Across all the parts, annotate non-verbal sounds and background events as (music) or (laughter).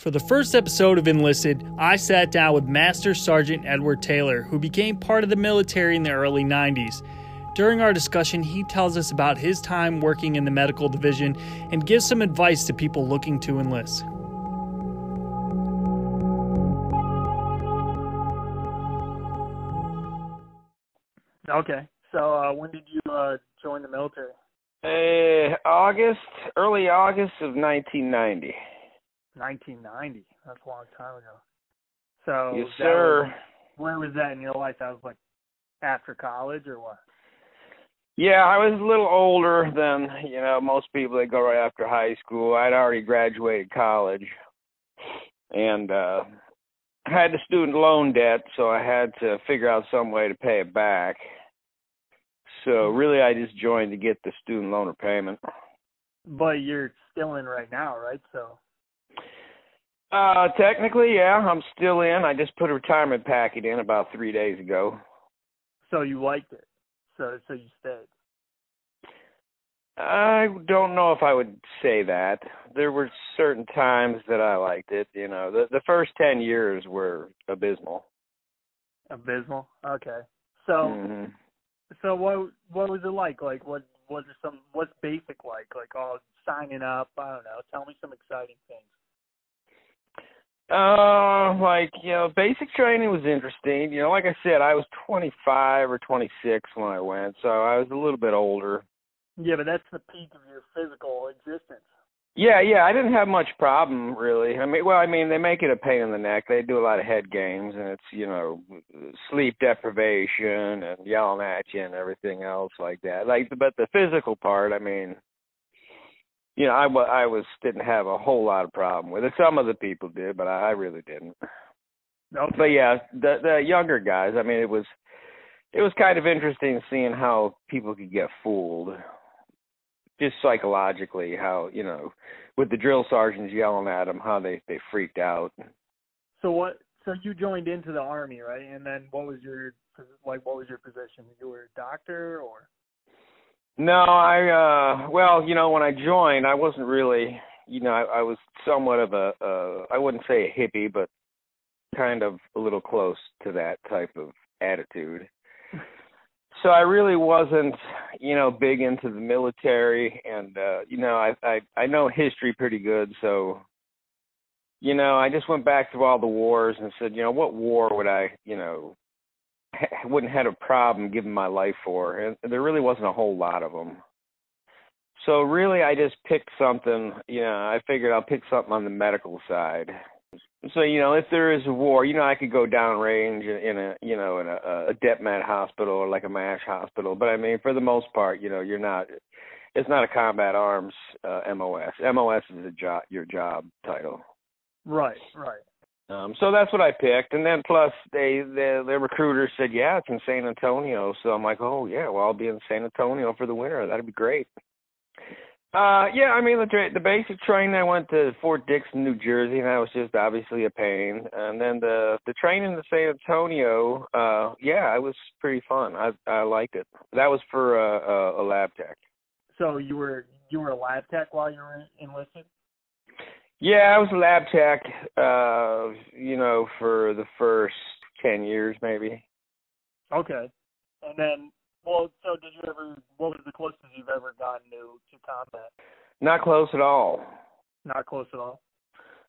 For the first episode of Enlisted, I sat down with Master Sergeant Edward Taylor, who became part of the military in the early 90s. During our discussion, he tells us about his time working in the medical division and gives some advice to people looking to enlist. Okay, so uh, when did you uh, join the military? Uh, August, early August of 1990. 1990. That's a long time ago. So yes, sir. Was, where was that in your life? That was like after college or what? Yeah, I was a little older than you know most people that go right after high school. I'd already graduated college, and uh had the student loan debt, so I had to figure out some way to pay it back. So really, I just joined to get the student loan repayment. But you're still in right now, right? So. Uh, technically, yeah, I'm still in. I just put a retirement packet in about three days ago. So you liked it. So so you stayed. I don't know if I would say that. There were certain times that I liked it. You know, the the first ten years were abysmal. Abysmal. Okay. So hmm so what what was it like? Like what was it some what's basic like? Like all signing up. I don't know. Tell me some exciting things. Uh, like you know, basic training was interesting. You know, like I said, I was 25 or 26 when I went, so I was a little bit older. Yeah, but that's the peak of your physical existence. Yeah, yeah, I didn't have much problem really. I mean, well, I mean, they make it a pain in the neck. They do a lot of head games, and it's you know, sleep deprivation and yelling at you and everything else like that. Like, but the physical part, I mean, you know, I I was didn't have a whole lot of problem with it. Some of the people did, but I, I really didn't. Okay. But yeah, the the younger guys, I mean, it was it was kind of interesting seeing how people could get fooled just psychologically how you know with the drill sergeants yelling at them how they they freaked out So what? So you joined into the army, right? And then what was your like? What was your position? You were a doctor, or no i uh well you know when i joined i wasn't really you know i, I was somewhat of a uh i wouldn't say a hippie but kind of a little close to that type of attitude. So i really wasn't you know big into the military and uh you know i i i know history pretty good so you know i just went back through all the wars and said you know what war would i you know wouldn't had a problem giving my life for and there really wasn't a whole lot of them so really i just picked something you know i figured i'll pick something on the medical side. So you know if there is a war you know i could go downrange in, in a you know in a, a DepMed hospital or like a MASH hospital but i mean for the most part you know you're not it's not a combat arms uh, MOS MOS is a job your job title. Right, right. Um, so that's what I picked, and then plus they the the recruiter said, "Yeah, it's in San Antonio." So I'm like, "Oh yeah, well I'll be in San Antonio for the winter. That'd be great." Uh, yeah, I mean the tra- the basic training. I went to Fort Dixon, New Jersey, and that was just obviously a pain. And then the the training in San Antonio, uh, yeah, it was pretty fun. I I liked it. That was for uh, a, a lab tech. So you were you were a lab tech while you were enlisted. Yeah, I was a lab tech, uh, you know, for the first ten years maybe. Okay. And then, well, so did you ever? What was the closest you've ever gotten to to combat? Not close at all. Not close at all.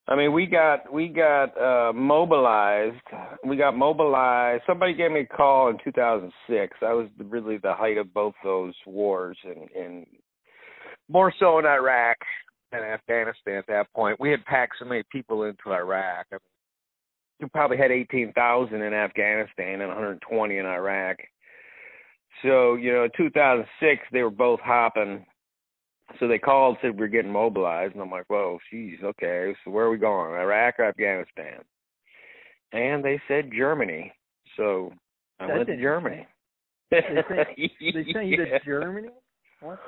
I mean, we got we got uh mobilized. We got mobilized. Somebody gave me a call in 2006. That was really the height of both those wars, and and more so in Iraq than Afghanistan at that point. We had packed so many people into Iraq. I mean, we probably had 18,000 in Afghanistan and 120 in Iraq. So you know, in 2006 they were both hopping so they called, said we're getting mobilized, and I'm like, whoa, geez, okay, so where are we going, Iraq or Afghanistan? And they said Germany, so I That's went to. Germany. They sent, they sent you to (laughs) Germany. What?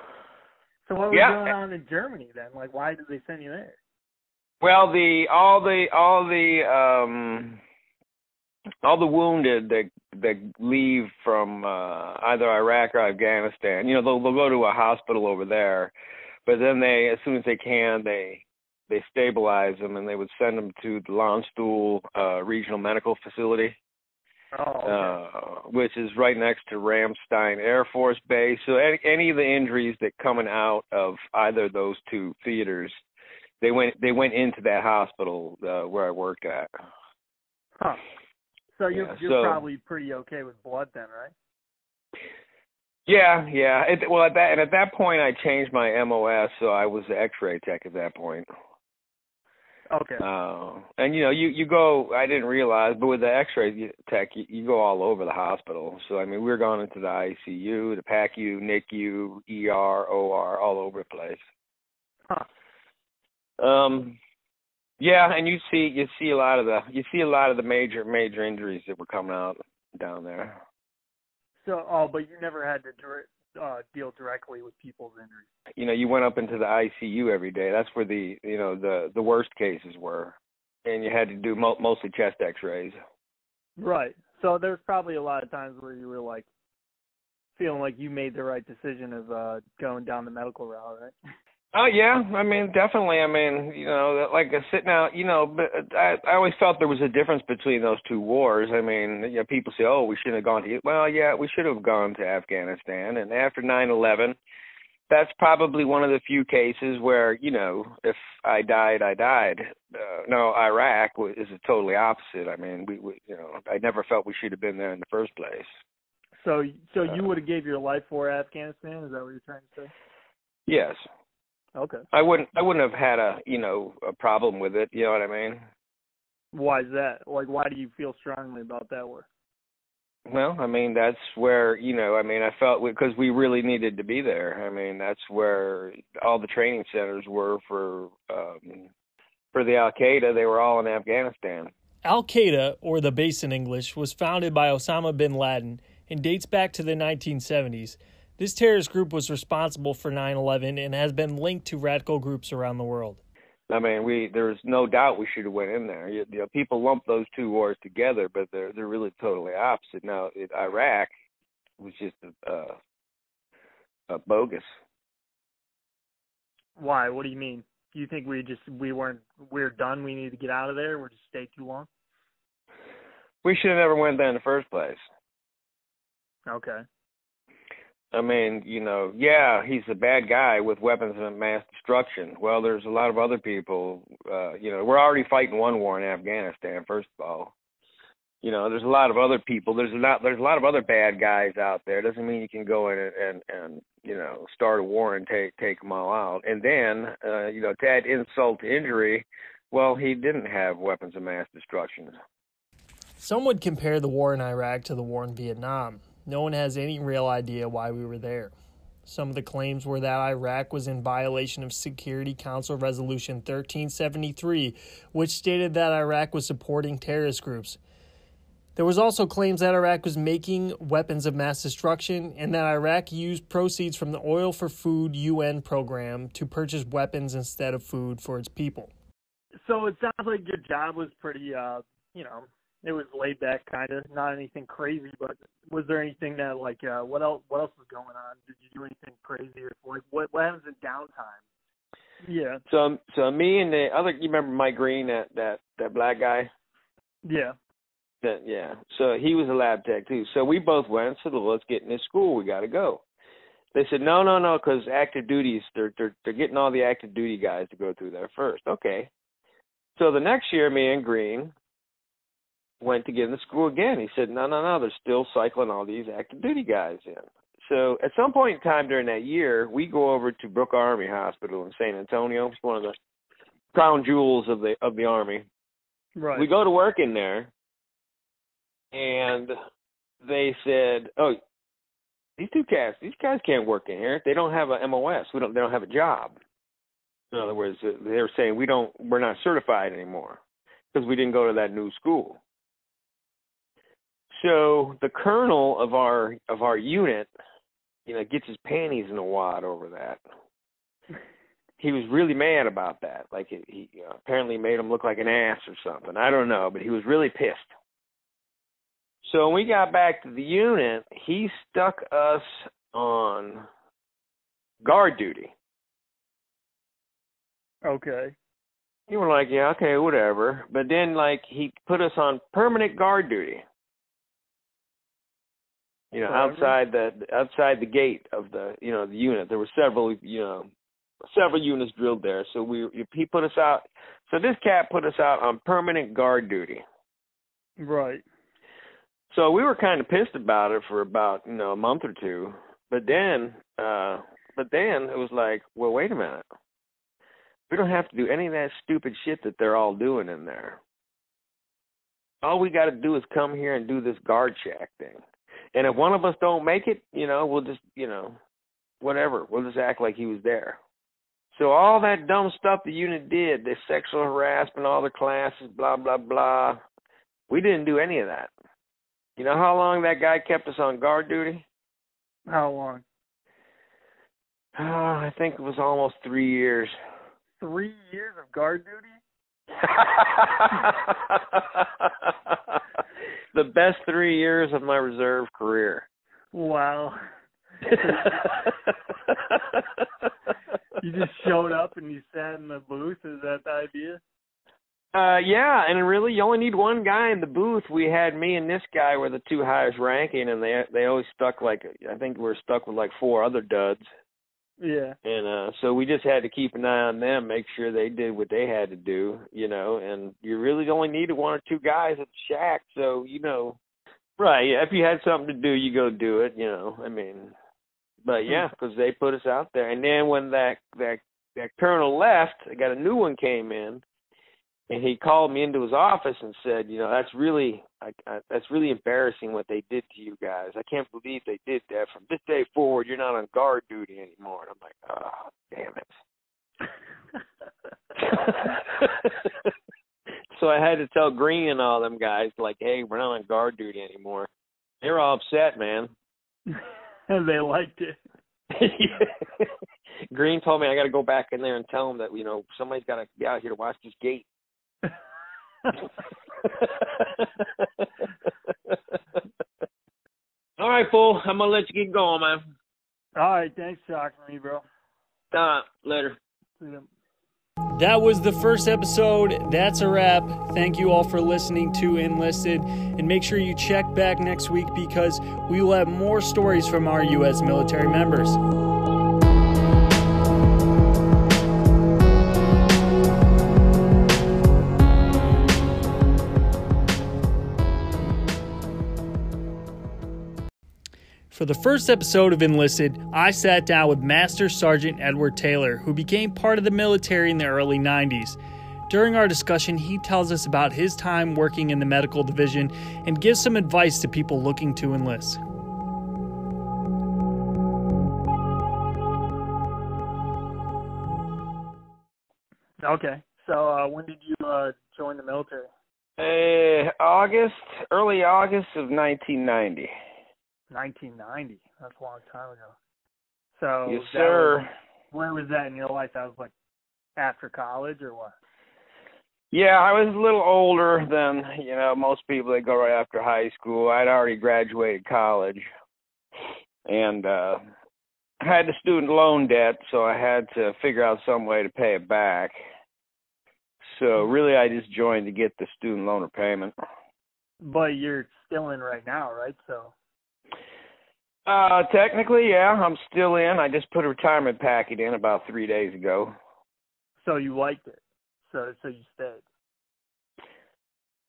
So what was Yeah. going on in Germany then? Like, why did they send you there? Well, the all the all the um all the wounded that that leave from uh either Iraq or Afghanistan, you know, they'll they'll go to a hospital over there, but then they as soon as they can they they stabilize them and they would send them to the Landstuhl uh, Regional Medical Facility. Oh, okay. uh, which is right next to Ramstein Air Force Base. So any, any of the injuries that coming out of either of those two theaters, they went they went into that hospital uh, where I worked at. Huh. So you're Yeah, you're so- probably pretty okay with blood then, right? Yeah, yeah. It, well, at that and at that point, I changed my MOS, so I was the X-ray tech at that point. Okay. Uh, and you know, you you go. I didn't realize, but with the X-ray tech, you, you go all over the hospital. So I mean, we were going into the ICU, the PACU, NICU, ER, OR, all over the place. Huh. Um, yeah, and you see you see a lot of the you see a lot of the major major injuries that were coming out down there. So, oh, but you never had to uh, deal directly with people's injuries. You know, you went up into the ICU every day. That's where the you know the the worst cases were, and you had to do mo- mostly chest X-rays. Right. So there's probably a lot of times where you were like feeling like you made the right decision of uh going down the medical route, right? (laughs) Oh yeah, I mean definitely. I mean, you know, like I sit now, you know, but I I always felt there was a difference between those two wars. I mean, you know, people say, "Oh, we shouldn't have gone to." Well, yeah, we should have gone to Afghanistan. And after nine eleven, that's probably one of the few cases where, you know, if I died, I died. Uh, no, Iraq is a totally opposite. I mean, we, we, you know, I never felt we should have been there in the first place. So, so you Uh, would have gave your life for Afghanistan? Is that what you're trying to say? Yes, Okay. I wouldn't. I wouldn't have had a, you know, a problem with it. You know what I mean? Why is that? Like, why do you feel strongly about that war? Well, I mean, that's where, you know, I mean, I felt because we really needed to be there. I mean, that's where all the training centers were for um for the Al Qaeda. They were all in Afghanistan. Al Qaeda, or the base in English, was founded by Osama bin Laden and dates back to the 1970s. This terrorist group was responsible for 9 11 and has been linked to radical groups around the world. I mean, we there's no doubt we should have went in there. You, you know, people lump those two wars together, but they're they're really totally opposite. Now, it, Iraq was just a, uh, a bogus. Why? What do you mean? Do you think we just we weren't we're done? We need to get out of there. We're just stay too long. We should have never went there in the first place. Okay. I mean, you know, yeah, he's a bad guy with weapons of mass destruction. Well, there's a lot of other people. Uh, you know, we're already fighting one war in Afghanistan. First of all, you know, there's a lot of other people. There's a lot. There's a lot of other bad guys out there. It Doesn't mean you can go in and and, and you know start a war and take take them all out. And then, uh, you know, to add insult to injury, well, he didn't have weapons of mass destruction. Some would compare the war in Iraq to the war in Vietnam. No one has any real idea why we were there. Some of the claims were that Iraq was in violation of Security Council Resolution 1373, which stated that Iraq was supporting terrorist groups. There was also claims that Iraq was making weapons of mass destruction and that Iraq used proceeds from the Oil for Food UN program to purchase weapons instead of food for its people. So it sounds like your job was pretty uh, you know, it was laid back kind of, not anything crazy, but was there anything that like uh what else what else was going on? Did you do anything crazy or like what what happens in downtime? Yeah. So, so me and the other, you remember Mike Green, that that that black guy. Yeah. That yeah. So he was a lab tech too. So we both went So said, well, "Let's get in this school. We got to go." They said, "No, no, no, because active duties. They're they're they're getting all the active duty guys to go through there first. Okay. So the next year, me and Green went to get in the school again. He said, "No, no, no. They're still cycling all these active duty guys in." So at some point in time during that year, we go over to Brooke Army Hospital in San Antonio. It's one of the crown jewels of the of the army Right. we go to work in there and they said oh these two cats these guys can't work in here they don't have a MOS we don't they don't have a job in other words they were saying we don't we're not certified anymore because we didn't go to that new school so the colonel of our of our unit you know gets his panties in a wad over that he was really mad about that. Like it, he uh, apparently made him look like an ass or something. I don't know, but he was really pissed. So when we got back to the unit, he stuck us on guard duty. Okay. You were like, yeah, okay, whatever. But then, like, he put us on permanent guard duty. You know, Forever? outside the outside the gate of the you know the unit. There were several you know several units drilled there. So we he put us out. So this cat put us out on permanent guard duty. Right. So we were kind of pissed about it for about you know a month or two. But then, uh but then it was like, well, wait a minute. We don't have to do any of that stupid shit that they're all doing in there. All we got to do is come here and do this guard check thing. And if one of us don't make it, you know, we'll just, you know, whatever. We'll just act like he was there. So all that dumb stuff the unit did, the sexual harassment, all the classes, blah blah blah. We didn't do any of that. You know how long that guy kept us on guard duty? How long? Oh, I think it was almost three years. Three years of guard duty? (laughs) (laughs) the best three years of my reserve career. Wow. (laughs) You just showed up and you sat in the booth. Is that the idea? Uh, yeah, and really, you only need one guy in the booth. We had me and this guy were the two highest ranking, and they they always stuck like I think we were stuck with like four other duds, Yeah. and uh so we just had to keep an eye on them, make sure they did what they had to do, you know. And you really only needed one or two guys at the shack, so you know, right? Yeah, if you had something to do, you go do it, you know. I mean, but yeah, because they put us out there, and then when that that that colonel left, I got a new one came in and he called me into his office and said, you know, that's really, I, I, that's really embarrassing what they did to you guys. I can't believe they did that. From this day forward, you're not on guard duty anymore. And I'm like, oh, damn it. (laughs) so I had to tell Green and all them guys, like, hey, we're not on guard duty anymore. They're all upset, man. and (laughs) they liked it. (laughs) Green told me I got to go back in there and tell them that you know somebody's got to be out here to watch this gate. (laughs) All right, fool. I'm gonna let you get going, man. All right. Thanks for talking to me, bro. Uh, later. See ya. That was the first episode. That's a wrap. Thank you all for listening to Enlisted. And make sure you check back next week because we will have more stories from our U.S. military members. For the first episode of Enlisted, I sat down with Master Sergeant Edward Taylor, who became part of the military in the early 90s. During our discussion, he tells us about his time working in the medical division and gives some advice to people looking to enlist. Okay. So uh, when did you uh, join the military? Uh, August, early August of 1990. 1990. That's a long time ago. So yes, sir. was- where was that in your life? That was like after college or what? Yeah, I was a little older than you know most people that go right after high school. I'd already graduated college, and uh I had the student loan debt, so I had to figure out some way to pay it back. So really, I just joined to get the student loan repayment. But you're still in right now, right? So Uh, technically, yeah, I'm still in. I just put a retirement packet in about three days ago. so you liked it. So so you stayed.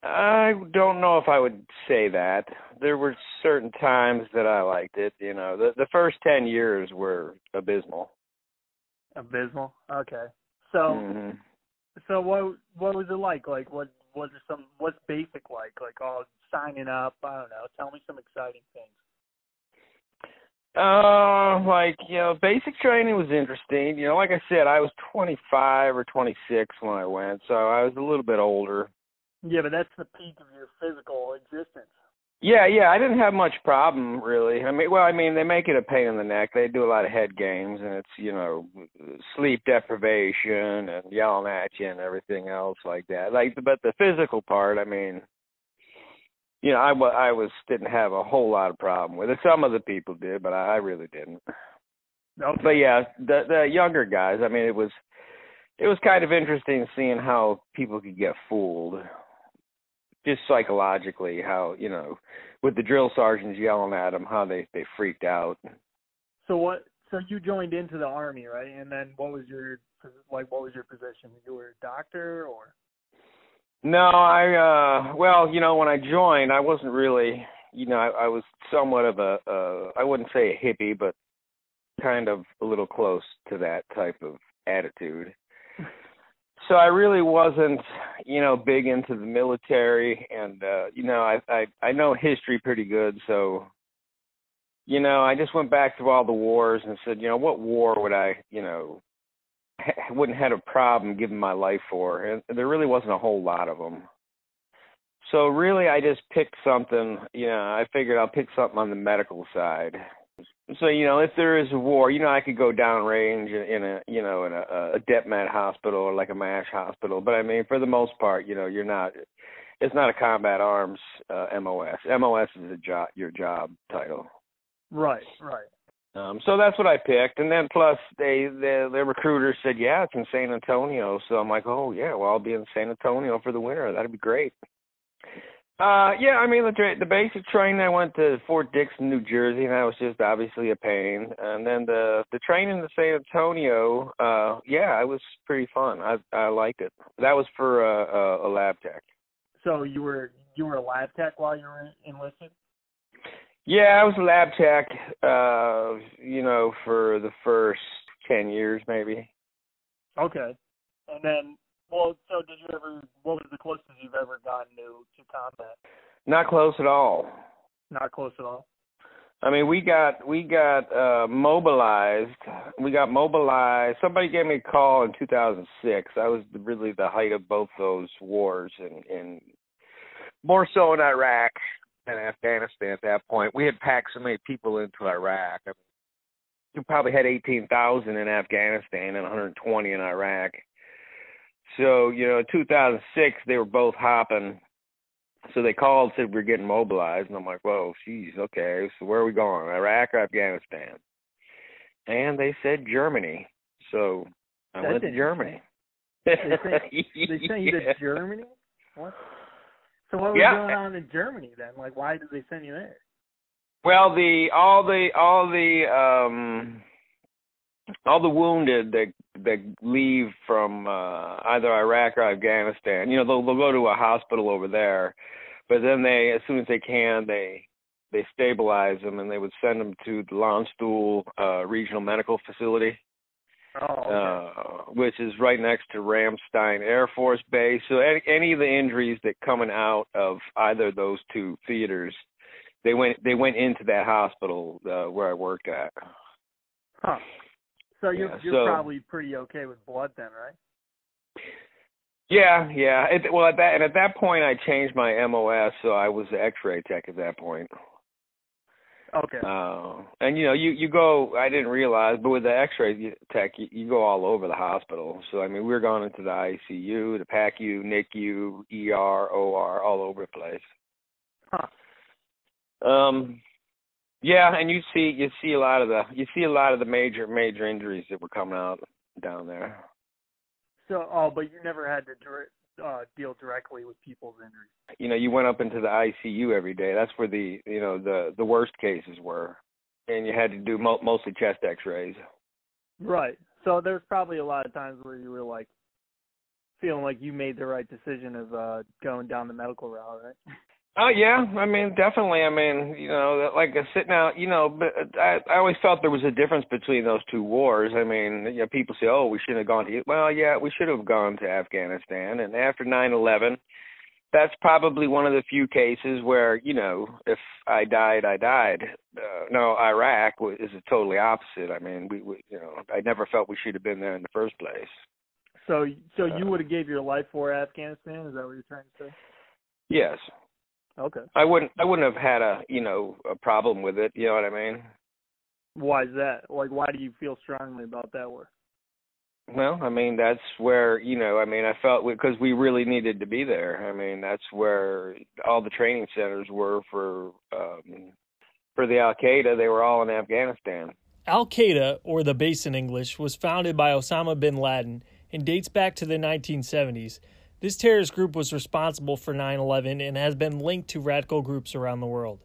I don't know if I would say that. There were certain times that I liked it. You know, the the first ten years were abysmal. Abysmal. Okay. So Mhm. so what what was it like? Like what was there some what's basic like? Like oh signing up, I don't know. Tell me some exciting things. Uh, like you know, basic training was interesting. You know, like I said, I was 25 or 26 when I went, so I was a little bit older. Yeah, but that's the peak of your physical existence. Yeah, yeah, I didn't have much problem really. I mean, well, I mean, they make it a pain in the neck. They do a lot of head games, and it's you know, sleep deprivation and yelling at you and everything else like that. Like, but the physical part, I mean, you know, I I was didn't have a whole lot of problem with it. Some of the people did, but I, I really didn't. Okay. But yeah, the the younger guys, I mean, it was it was kind of interesting seeing how people could get fooled, just psychologically. How you know, with the drill sergeants yelling at them, how they they freaked out. So what? So you joined into the army, right? And then what was your like? What was your position? You were a doctor or? No, I uh well, you know, when I joined, I wasn't really, you know, I, I was somewhat of a uh I wouldn't say a hippie, but kind of a little close to that type of attitude. (laughs) So I really wasn't, you know, big into the military and uh you know, I I I know history pretty good, so you know, I just went back through all the wars and said, you know, what war would I, you know, wouldn't had a problem giving my life for, and there really wasn't a whole lot of them. So really, I just picked something. You know, I figured I'll pick something on the medical side. So you know, if there is a war, you know, I could go downrange in a you know in a, a DEPMED hospital or like a MASH hospital. But I mean, for the most part, you know, you're not. It's not a combat arms uh, MOS. MOS is a job, your job title. Right, right. Um, so that's what I picked, and then plus they the the recruiter said, yeah, it's in San Antonio. So I'm like, oh yeah, well I'll be in San Antonio for the winter. That'd be great. Uh, yeah, I mean the the basic training. I went to Fort Dixon, New Jersey, and that was just obviously a pain. And then the the training in San Antonio, uh, yeah, it was pretty fun. I I liked it. That was for uh, a, a lab tech. So you were you were a lab tech while you were enlisted. Yeah, I was a lab tech, uh, you know, for the first ten years maybe. Okay. And then well, so did you ever what was the closest you've ever gotten to, to combat? Not close at all. Not close at all. I mean, we got we got uh mobilized. We got mobilized. Somebody gave me a call in 2006. That was really the height of both those wars, and and more so in Iraq in Afghanistan at that point. We had packed so many people into Iraq. I mean, we probably had 18,000 in Afghanistan and 120 in Iraq. So, you know, in 2006, they were both hopping. So they called, said we're getting mobilized. And I'm like, whoa, geez, okay. So where are we going, Iraq or Afghanistan? And they said Germany. So I That's went to Germany. They sent, they sent (laughs) you to Germany? What? So what was yeah. going on in Germany then? Like, why did they send you there? Well, the all the all the um all the wounded that that leave from uh either Iraq or Afghanistan, you know, they'll they'll go to a hospital over there, but then they as soon as they can they they stabilize them and they would send them to the Landstuhl uh regional medical facility. Oh, okay. uh, which is right next to Ramstein Air Force Base. So any, any of the injuries that coming out of either of those two theaters, they went they went into that hospital uh, where I worked at. Huh. So you're Yeah, you're so- probably pretty okay with blood then, right? Yeah, yeah. It, well, at that and at that point, I changed my MOS, so I was the X-ray tech at that point. Okay. Uh, and you know, you you go. I didn't realize, but with the X-ray tech, you, you go all over the hospital. So I mean, we were going into the ICU, the PACU, NICU, ER, OR, all over the place. Huh. Um, yeah, and you see you see a lot of the you see a lot of the major major injuries that were coming out down there. So, oh, but you never had to uh, deal directly with people's injuries. You know, you went up into the ICU every day. That's where the you know the the worst cases were, and you had to do mo- mostly chest X-rays. Right. So there's probably a lot of times where you were like feeling like you made the right decision of uh going down the medical route, right? (laughs) Oh yeah, I mean definitely. I mean, you know, like uh, sitting out, you know, but I I always felt there was a difference between those two wars. I mean, you know, people say, "Oh, we shouldn't have gone to." Well, yeah, we should have gone to Afghanistan. And after nine eleven, that's probably one of the few cases where, you know, if I died, I died. Uh, no, Iraq is a totally opposite. I mean, we, we, you know, I never felt we should have been there in the first place. So, so you Uh, would have gave your life for Afghanistan? Is that what you're trying to say? Yes, Okay. I wouldn't. I wouldn't have had a, you know, a problem with it. You know what I mean? Why is that? Like, why do you feel strongly about that war? Well, I mean that's where you know. I mean, I felt because we really needed to be there. I mean, that's where all the training centers were for um, for the Al Qaeda. They were all in Afghanistan. Al Qaeda, or the base in English, was founded by Osama bin Laden and dates back to the 1970s. This terrorist group was responsible for 9 11 and has been linked to radical groups around the world.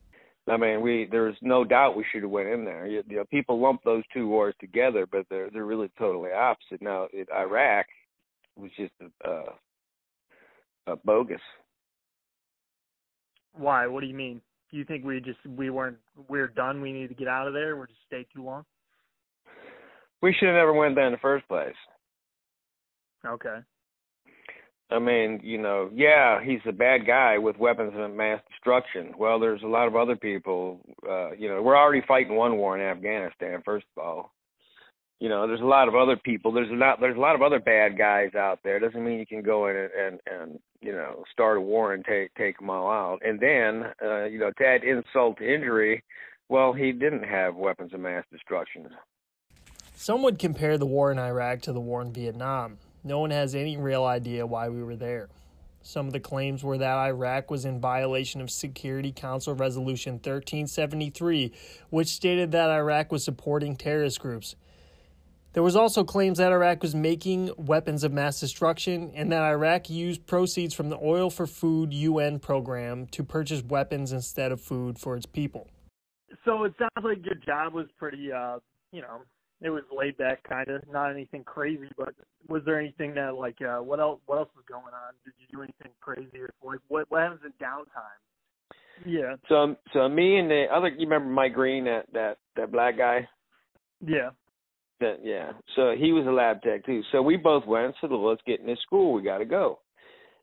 I mean, we there's no doubt we should have went in there. You, you know, people lump those two wars together, but they're they're really totally opposite. Now, it, Iraq was just a, uh, a bogus. Why? What do you mean? Do you think we just we weren't we're done? We need to get out of there. We're just stay too long. We should have never went there in the first place. Okay. I mean, you know, yeah, he's a bad guy with weapons of mass destruction. Well, there's a lot of other people. Uh, you know, we're already fighting one war in Afghanistan. First of all, you know, there's a lot of other people. There's a lot. There's a lot of other bad guys out there. It Doesn't mean you can go in and and, and you know start a war and take take them all out. And then, uh, you know, to add insult to injury, well, he didn't have weapons of mass destruction. Some would compare the war in Iraq to the war in Vietnam. No one has any real idea why we were there. Some of the claims were that Iraq was in violation of Security Council Resolution 1373, which stated that Iraq was supporting terrorist groups. There was also claims that Iraq was making weapons of mass destruction and that Iraq used proceeds from the Oil for Food UN program to purchase weapons instead of food for its people. So it sounds like your job was pretty uh, you know, it was laid back kind of, not anything crazy. But was there anything that like uh, what else? What else was going on? Did you do anything crazy or like what what happens in downtime? Yeah. So so me and the other, you remember Mike Green, that that that black guy? Yeah. That yeah. So he was a lab tech too. So we both went. So let's get in this school. We got to go.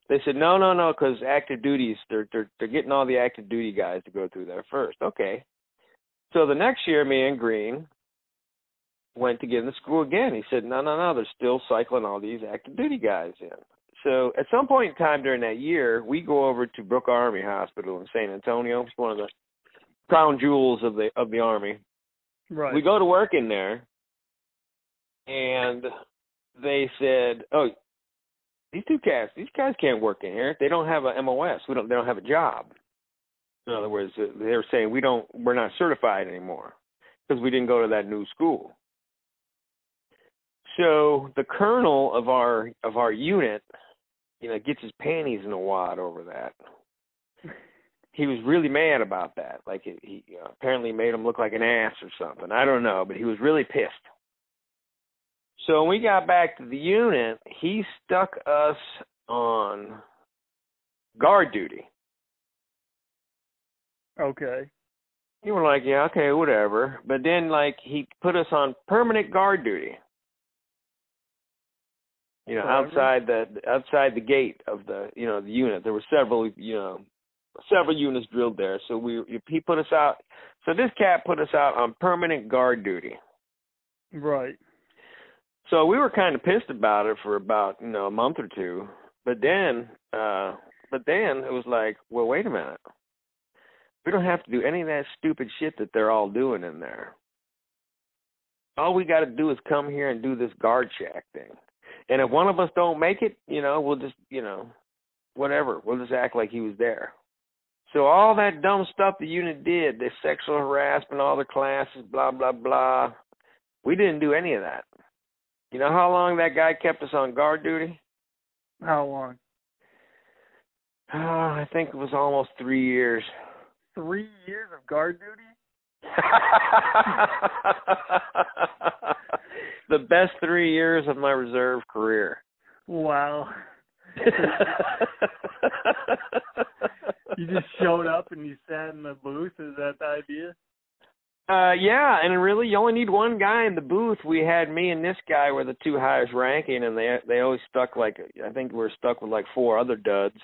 They said no, no, no, because active duties. They're they're they're getting all the active duty guys to go through there first. Okay. So the next year, me and Green went to get in the school again. He said, no, no, no, they're still cycling all these active duty guys in. So at some point in time during that year, we go over to Brooke Army Hospital in San Antonio. It's one of the crown jewels of the of the army. Right. We go to work in there, and they said, "Oh, these two cats, these guys can't work in here. They don't have a MOS. We don't. They don't have a job. In other words, they were saying we don't. We're not certified anymore because we didn't go to that new school. So the colonel of our of our unit, you know, gets his panties in a wad over that. He was really mad about that. Like it, he uh, apparently made him look like an ass or something. I don't know, but he was really pissed. So when we got back to the unit, he stuck us on guard duty. Okay. You were like, yeah, okay, whatever. But then, like, he put us on permanent guard duty. You know, outside the outside the gate of the you know the unit, there were several you know several units drilled there. So we he put us out. So this cat put us out on permanent guard duty. Right. So we were kind of pissed about it for about you know a month or two, but then uh but then it was like, well, wait a minute. We don't have to do any of that stupid shit that they're all doing in there. All we got to do is come here and do this guard shack thing. And if one of us don't make it, you know, we'll just, you know, whatever. We'll just act like he was there. So all that dumb stuff the unit did, the sexual harassment, all the classes, blah blah blah. We didn't do any of that. You know how long that guy kept us on guard duty? How long? Oh, (sighs) I think it was almost three years. Three years of guard duty. (laughs) the best three years of my reserve career. Wow. (laughs) you just showed up and you sat in the booth. Is that the idea? Uh, yeah, and really, you only need one guy in the booth. We had me and this guy were the two highest ranking, and they they always stuck like I think we were stuck with like four other duds.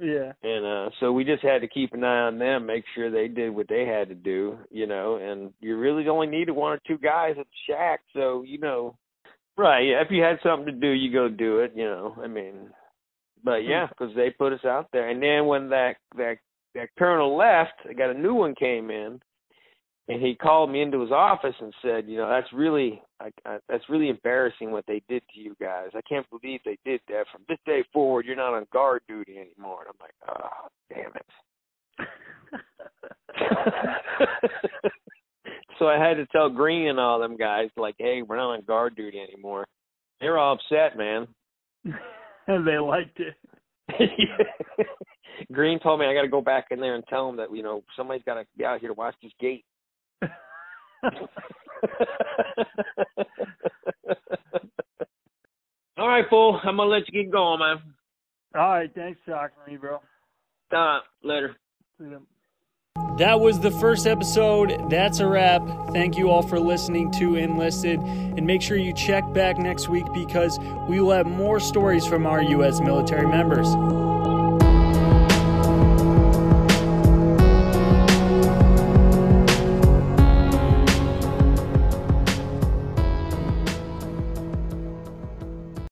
Yeah. And uh so we just had to keep an eye on them, make sure they did what they had to do, you know, and you really only needed one or two guys at the shack, so you know Right, yeah, if you had something to do, you go do it, you know. I mean, but yeah, because they put us out there, and then when that that that colonel left, I got a new one came in, and he called me into his office and said, you know, that's really I, I, that's really embarrassing what they did to you guys. I can't believe they did that. From this day forward, you're not on guard duty anymore. And I'm like, oh, damn it. (laughs) so I had to tell Green and all them guys, like, hey, we're not on guard duty anymore. They were all upset, man. and (laughs) they liked it. (laughs) Green told me I got to go back in there and tell him that you know somebody's got to be out here to watch this gate. All right, fool. I'm gonna let you get going, man. All right, thanks for talking to me, bro. Uh, later. That was the first episode. That's a wrap. Thank you all for listening to Enlisted. And make sure you check back next week because we will have more stories from our U.S. military members.